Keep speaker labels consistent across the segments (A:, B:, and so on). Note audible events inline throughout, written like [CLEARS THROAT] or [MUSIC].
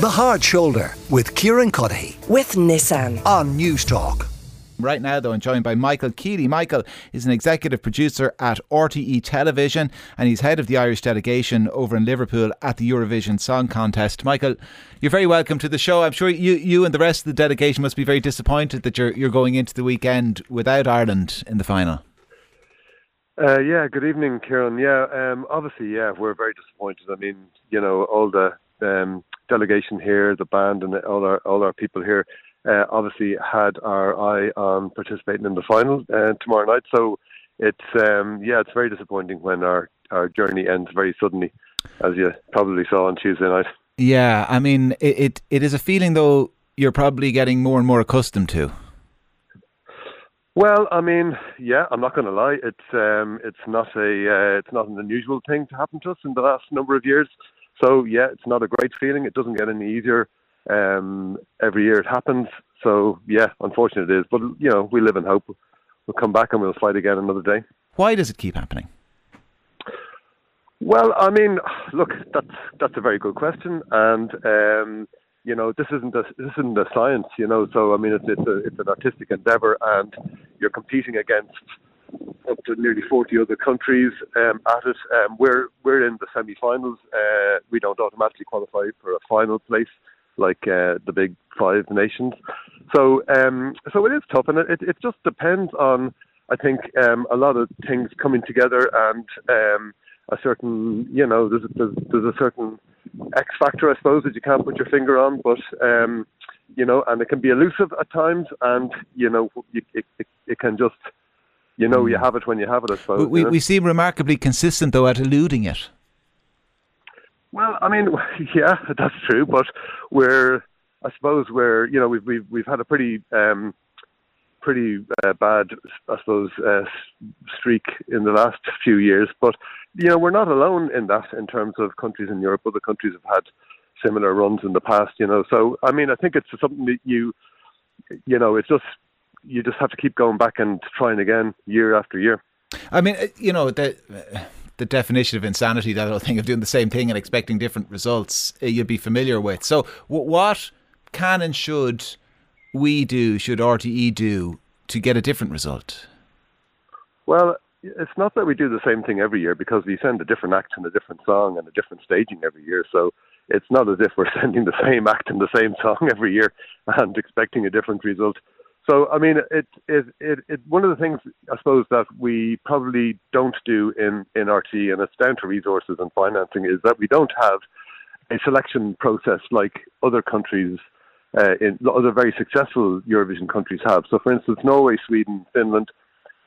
A: The Hard Shoulder with Kieran Cuddihy
B: with Nissan.
A: on Newstalk.
C: Right now, though, I'm joined by Michael Kealy. Michael is an executive producer at RTE Television and he's head of the Irish delegation over in Liverpool at the Eurovision Song Contest. Michael, you're very welcome to the show. I'm sure you, you and the rest of the delegation must be very disappointed that you're, you're going into the weekend without Ireland in the final.
D: Uh, yeah, good evening, Kieran. Yeah, um, obviously, yeah, we're very disappointed. I mean, you know, all the um, delegation here, the band, and all our all our people here, uh, obviously had our eye on participating in the final uh, tomorrow night. So it's um, yeah, it's very disappointing when our our journey ends very suddenly, as you probably saw on Tuesday night.
C: Yeah, I mean, it, it, it is a feeling, though, you're probably getting more and more accustomed to.
D: Well, I mean, yeah, I'm not going to lie. It's um, it's not a uh, it's not an unusual thing to happen to us in the last number of years. So yeah, it's not a great feeling. It doesn't get any easier. Um, every year it happens. So yeah, unfortunate it is. But you know, we live in hope. We'll come back and we'll fight again another day.
C: Why does it keep happening?
D: Well, I mean, look, that's that's a very good question, and um, you know, this isn't a this isn't a science, you know. So I mean, it's it's a it's an artistic endeavor, and you're competing against up to nearly 40 other countries um, at it. Um, we're we're in the semi-finals. Uh, we don't automatically qualify for a final place like uh, the big five nations. So um, so it is tough, and it it just depends on I think um, a lot of things coming together and um, a certain you know there's there's, there's a certain X factor I suppose that you can't put your finger on, but um, you know, and it can be elusive at times, and you know, it, it it can just you know you have it when you have it. I suppose.
C: We,
D: you know?
C: we seem remarkably consistent, though, at eluding it.
D: Well, I mean, [LAUGHS] yeah, that's true, but we're, I suppose we're, you know, we've we've we've had a pretty, um, pretty uh, bad, I suppose, uh, streak in the last few years. But you know, we're not alone in that in terms of countries in Europe. Other countries have had similar runs in the past, you know. So, I mean, I think it's something that you, you know, it's just you just have to keep going back and trying again year after year.
C: I mean, uh, you know, the the definition of insanity, that whole thing of doing the same thing and expecting different results, uh, you'd be familiar with. So, what can and should we do, should RTE do, to get a different result?
D: Well, it's not that we do the same thing every year because we send a different act and a different song and a different staging every year. So it's not as if we're [LAUGHS] sending the same act and the same song every year and expecting a different result. So I mean, it it it, it one of the things I suppose that we probably don't do in in RT, and it's down to resources and financing, is that we don't have a selection process like other countries. Uh, in other very successful Eurovision countries have. So, for instance, Norway, Sweden, Finland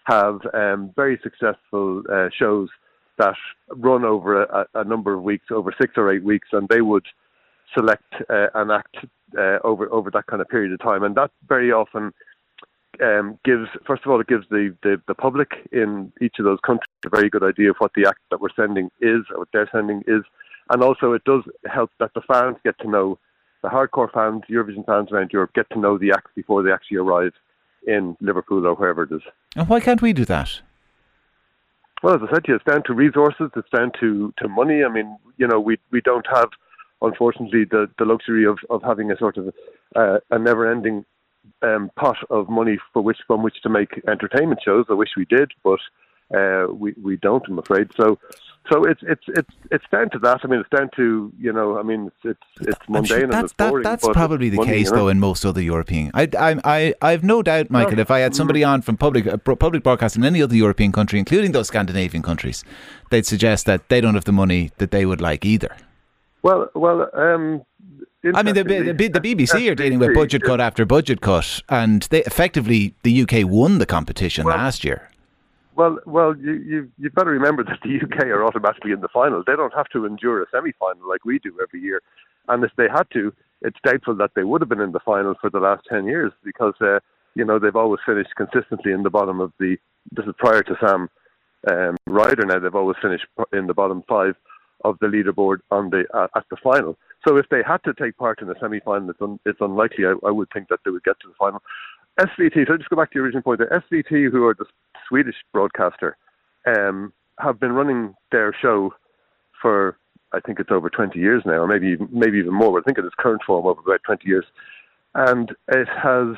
D: have um, very successful uh, shows that run over a, a, number of weeks, over six or eight weeks, and they would select uh, an act uh, over over that kind of period of time, and that very often um, gives, first of all, it gives the, the, the public in each of those countries a very good idea of what the act that we're sending is, or what they're sending is, and also it does help that the fans get to know the hardcore fans, Eurovision fans around Europe, get to know the act before they actually arrive in Liverpool or wherever it is.
C: And why can't we do that?
D: Well, as I said to you, it's down to resources. It's down to, to money. I mean, you know, we we don't have, unfortunately, the, the luxury of, of having a sort of uh, a never-ending um, pot of money for which from which to make entertainment shows. I wish we did, but uh, we we don't. I'm afraid. So so it's it's it's it's down to that. I mean, it's down to you know. I mean, it's it's, it's mundane
C: sure
D: and
C: that's,
D: it's boring.
C: That, that's probably the
D: money,
C: case,
D: you know?
C: though, in most other European. I, I, I, I've no doubt, Michael, if I had somebody on from public uh, public broadcasting in any other European country, including those Scandinavian countries, they'd suggest that they don't have the money that they would like either.
D: Well, well. Um,
C: I mean, the, the, the BBC are dealing with budget cut after budget cut, and they effectively the UK won the competition
D: Well,
C: last year.
D: Well, well, you, you you've got to remember that the UK are automatically in the final. They don't have to endure a semi-final like we do every year, and if they had to, it's doubtful that they would have been in the final for the last ten years because uh, you know they've always finished consistently in the bottom of the. This is prior to Sam um, Ryder. Now they've always finished in the bottom five of the leaderboard on the uh, at the final. So if they had to take part in a semi-final, it's, un, it's unlikely. I, I would think that they would get to the final. SVT. So i just go back to your original point. The SVT, who are the Swedish broadcaster, um, have been running their show for I think it's over 20 years now, or maybe maybe even more. But I think in its current form over about 20 years, and it has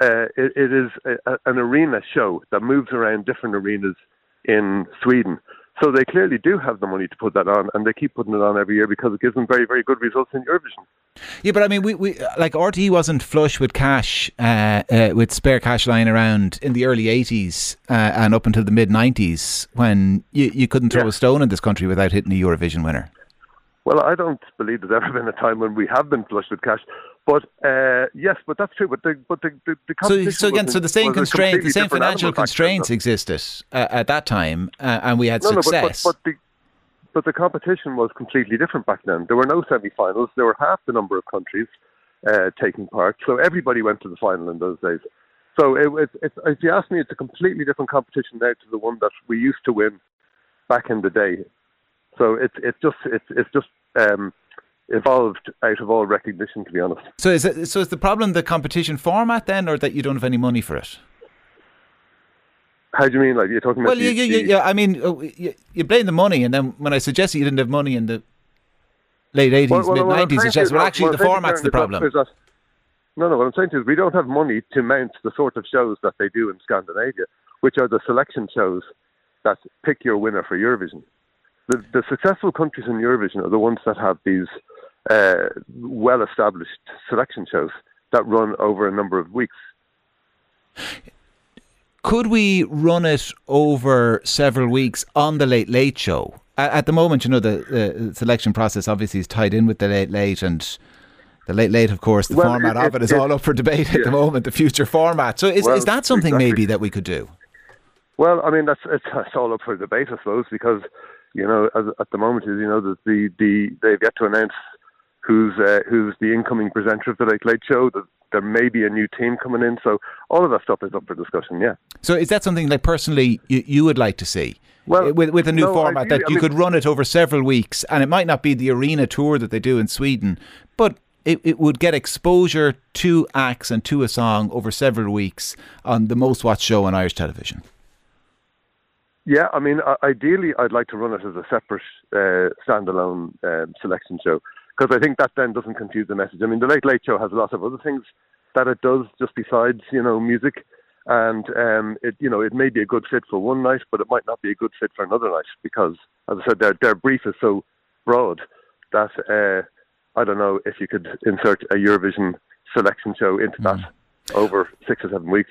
D: uh, it, it is a, an arena show that moves around different arenas in Sweden. So they clearly do have the money to put that on, and they keep putting it on every year because it gives them very, very good results in Eurovision.
C: Yeah, but I mean, we, we like RTE wasn't flush with cash, uh, uh, with spare cash lying around in the early '80s uh, and up until the mid '90s when you, you couldn't throw yeah. a stone in this country without hitting a Eurovision winner.
D: Well, I don't believe there's ever been a time when we have been flush with cash. But uh, yes, but that's true. But the but the the, the
C: so, so again, so the same constraints, the same financial constraints existed uh, at that time, uh, and we had no, success.
D: No, but, but, but, the but the competition was completely different back then. There were no semi-finals. There were half the number of countries uh, taking part, so everybody went to the final in those days. So it, it, it, if you ask me, it's a completely different competition now to the one that we used to win back in the day. So it's it's just it's it's just um, evolved out of all recognition, to be honest.
C: So is it, so is the problem the competition format then, or that you don't have any money for it?
D: How do you mean? Like you're talking about?
C: Well, yeah, yeah, yeah. I mean, oh, you, you blame the money, and then when I suggested you didn't have money in the late eighties, well, well, mid nineties, you said, well, actually, the format's the problem. That,
D: no, no. What I'm saying is, we don't have money to mount the sort of shows that they do in Scandinavia, which are the selection shows that pick your winner for Eurovision. The, the successful countries in Eurovision are the ones that have these uh, well established selection shows that run over a number of weeks.
C: Could we run it over several weeks on the Late Late Show? At, the moment, you know, the, the, selection process obviously is tied in with the Late Late and the Late Late, of course, the well, format it, of it is it, all up for debate yeah. at the moment, the future format. So is, well, is that something exactly. maybe that we could do?
D: Well, I mean, that's it's, it's all up for debate, I suppose, because, you know, as, at the moment, you know, the, the, the they've yet to announce who's uh, who's the incoming presenter of the Late Late Show. The, there may be a new team coming in, so all of that stuff is up for discussion. Yeah.
C: So is that something like personally you, you would like to see? Well, with with a new no, format that you I mean, could run it over several weeks, and it might not be the arena tour that they do in Sweden, but it, it would get exposure to acts and to a song over several weeks on the most watched show on Irish television.
D: Yeah, I mean, ideally, I'd like to run it as a separate uh, standalone um, selection show because I think that then doesn't confuse the message. I mean, the Late Late Show has a lot of other things that it does just besides you know music, and um, it you know it may be a good fit for one night, but it might not be a good fit for another night because, as I said, their their brief is so broad that uh, I don't know if you could insert a Eurovision selection show into mm. that over six or seven weeks.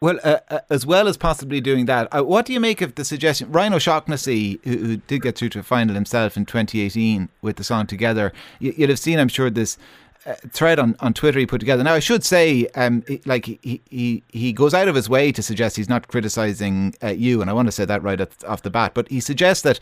C: Well, uh, uh, as well as possibly doing that, uh, what do you make of the suggestion? Ryan O'Shaughnessy, who, who, did get through to a final himself in 2018 with the song Together, you, would have seen, I'm sure, this uh, thread on, on Twitter he put together. Now, I should say, um, like he, he he goes out of his way to suggest he's not criticising uh, you, and I want to say that right off the bat, but he suggests that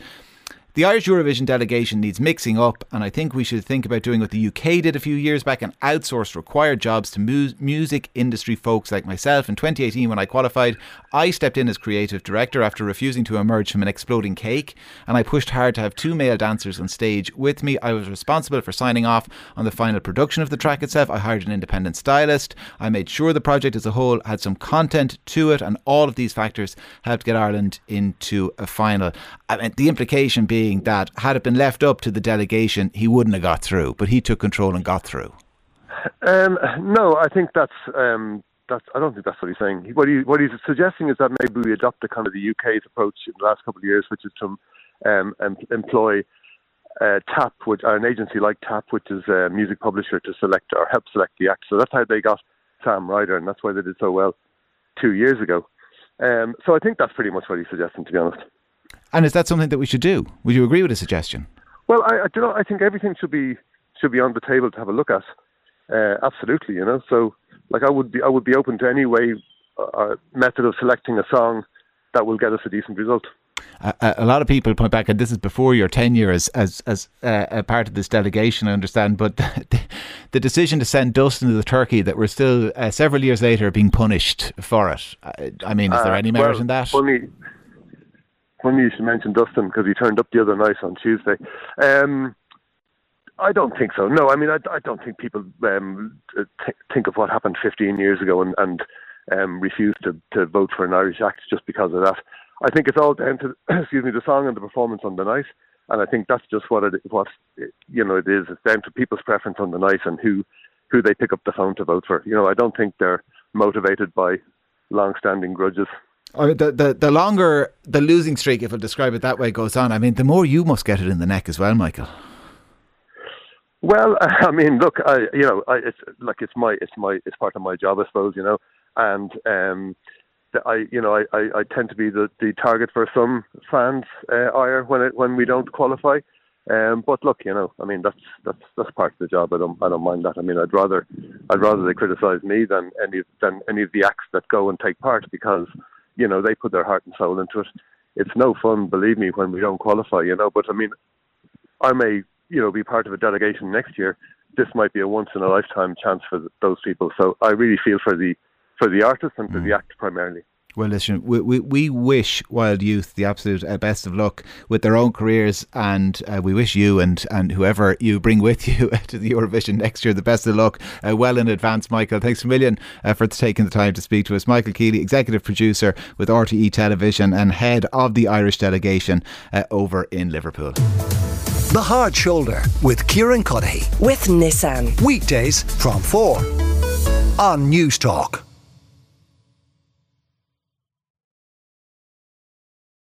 C: the Irish Eurovision delegation needs mixing up, and I think we should think about doing what the UK did a few years back and outsource required jobs to mu- music industry folks like myself. In 2018, when I qualified, I stepped in as creative director after refusing to emerge from an exploding cake, and I pushed hard to have two male dancers on stage with me. I was responsible for signing off on the final production of the track itself. I hired an independent stylist. I made sure the project as a whole had some content to it, and all of these factors helped get Ireland into a final. I mean, the implication being saying that had it been left up to the delegation, he wouldn't have got through, but he took control and got through.
D: Um, no, I think that's um, that's. I don't think that's what he's saying. What he what he's suggesting is that maybe we adopt the kind of the UK's approach in the last couple of years, which is to um, employ uh, TAP, which an agency like TAP, which is a music publisher, to select or help select the acts. So that's how they got Sam Ryder, and that's why they did so well two years ago. Um, so I think that's pretty much what he's suggesting, to be honest.
C: And is that something that we should do? Would you agree with the suggestion?
D: Well, I, I you know I think everything should be should be on the table to have a look at. Uh, absolutely, you know. So, like, I would be I would be open to any way uh, method of selecting a song that will get us a decent result.
C: A, a, lot of people point back, and this is before your tenure as as as uh, a part of this delegation, I understand. But [LAUGHS] the, the, decision to send Dustin to the Turkey, that we're still uh, several years later being punished for it. I, I mean, is there uh, any merit
D: well,
C: in that?
D: Funny, funny you should mention Dustin because he turned up the other night on Tuesday. Um, I don't think so. No, I mean, I, I don't think people um, th- think of what happened 15 years ago and, and um, refuse to, to vote for an Irish act just because of that. I think it's all down to, [CLEARS THROAT] excuse me, the song and the performance on the night. and I think that's just what it what you know it is. It's down to people's preference on the night and who who they pick up the phone to vote for. You know, I don't think they're motivated by long-standing grudges.
C: The, the the longer the losing streak, if I'll describe it that way, goes on, I mean, the more you must get it in the neck as well, Michael.
D: Well, [LAUGHS] I mean, look, I you know, I, it's like it's my it's my it's part of my job, I suppose, you know, and um, I you know I, I, I tend to be the, the target for some fans' uh, ire when it when we don't qualify. Um, but look, you know, I mean that's that's that's part of the job. I don't I don't mind that. I mean, I'd rather I'd rather they criticise me than any than any of the acts that go and take part because you know they put their heart and soul into it. It's no fun, believe me, when we don't qualify. You know, but I mean, I may you know be part of a delegation next year. This might be a once in a lifetime chance for those people. So I really feel for the for the artists and for mm. the act primarily.
C: Well, listen, we, we, we wish Wild Youth the absolute uh, best of luck with their own careers, and uh, we wish you and, and whoever you bring with [LAUGHS] you to the Eurovision next year the best of luck uh, well in advance, Michael. Thanks a million uh, for taking the time to speak to us. Michael Kealy, executive producer with RTE Television and head of the Irish delegation uh, over in Liverpool.
A: The Hard Shoulder with Kieran Cuddihy.
B: With Nissan.
A: Weekdays from 4 on Newstalk.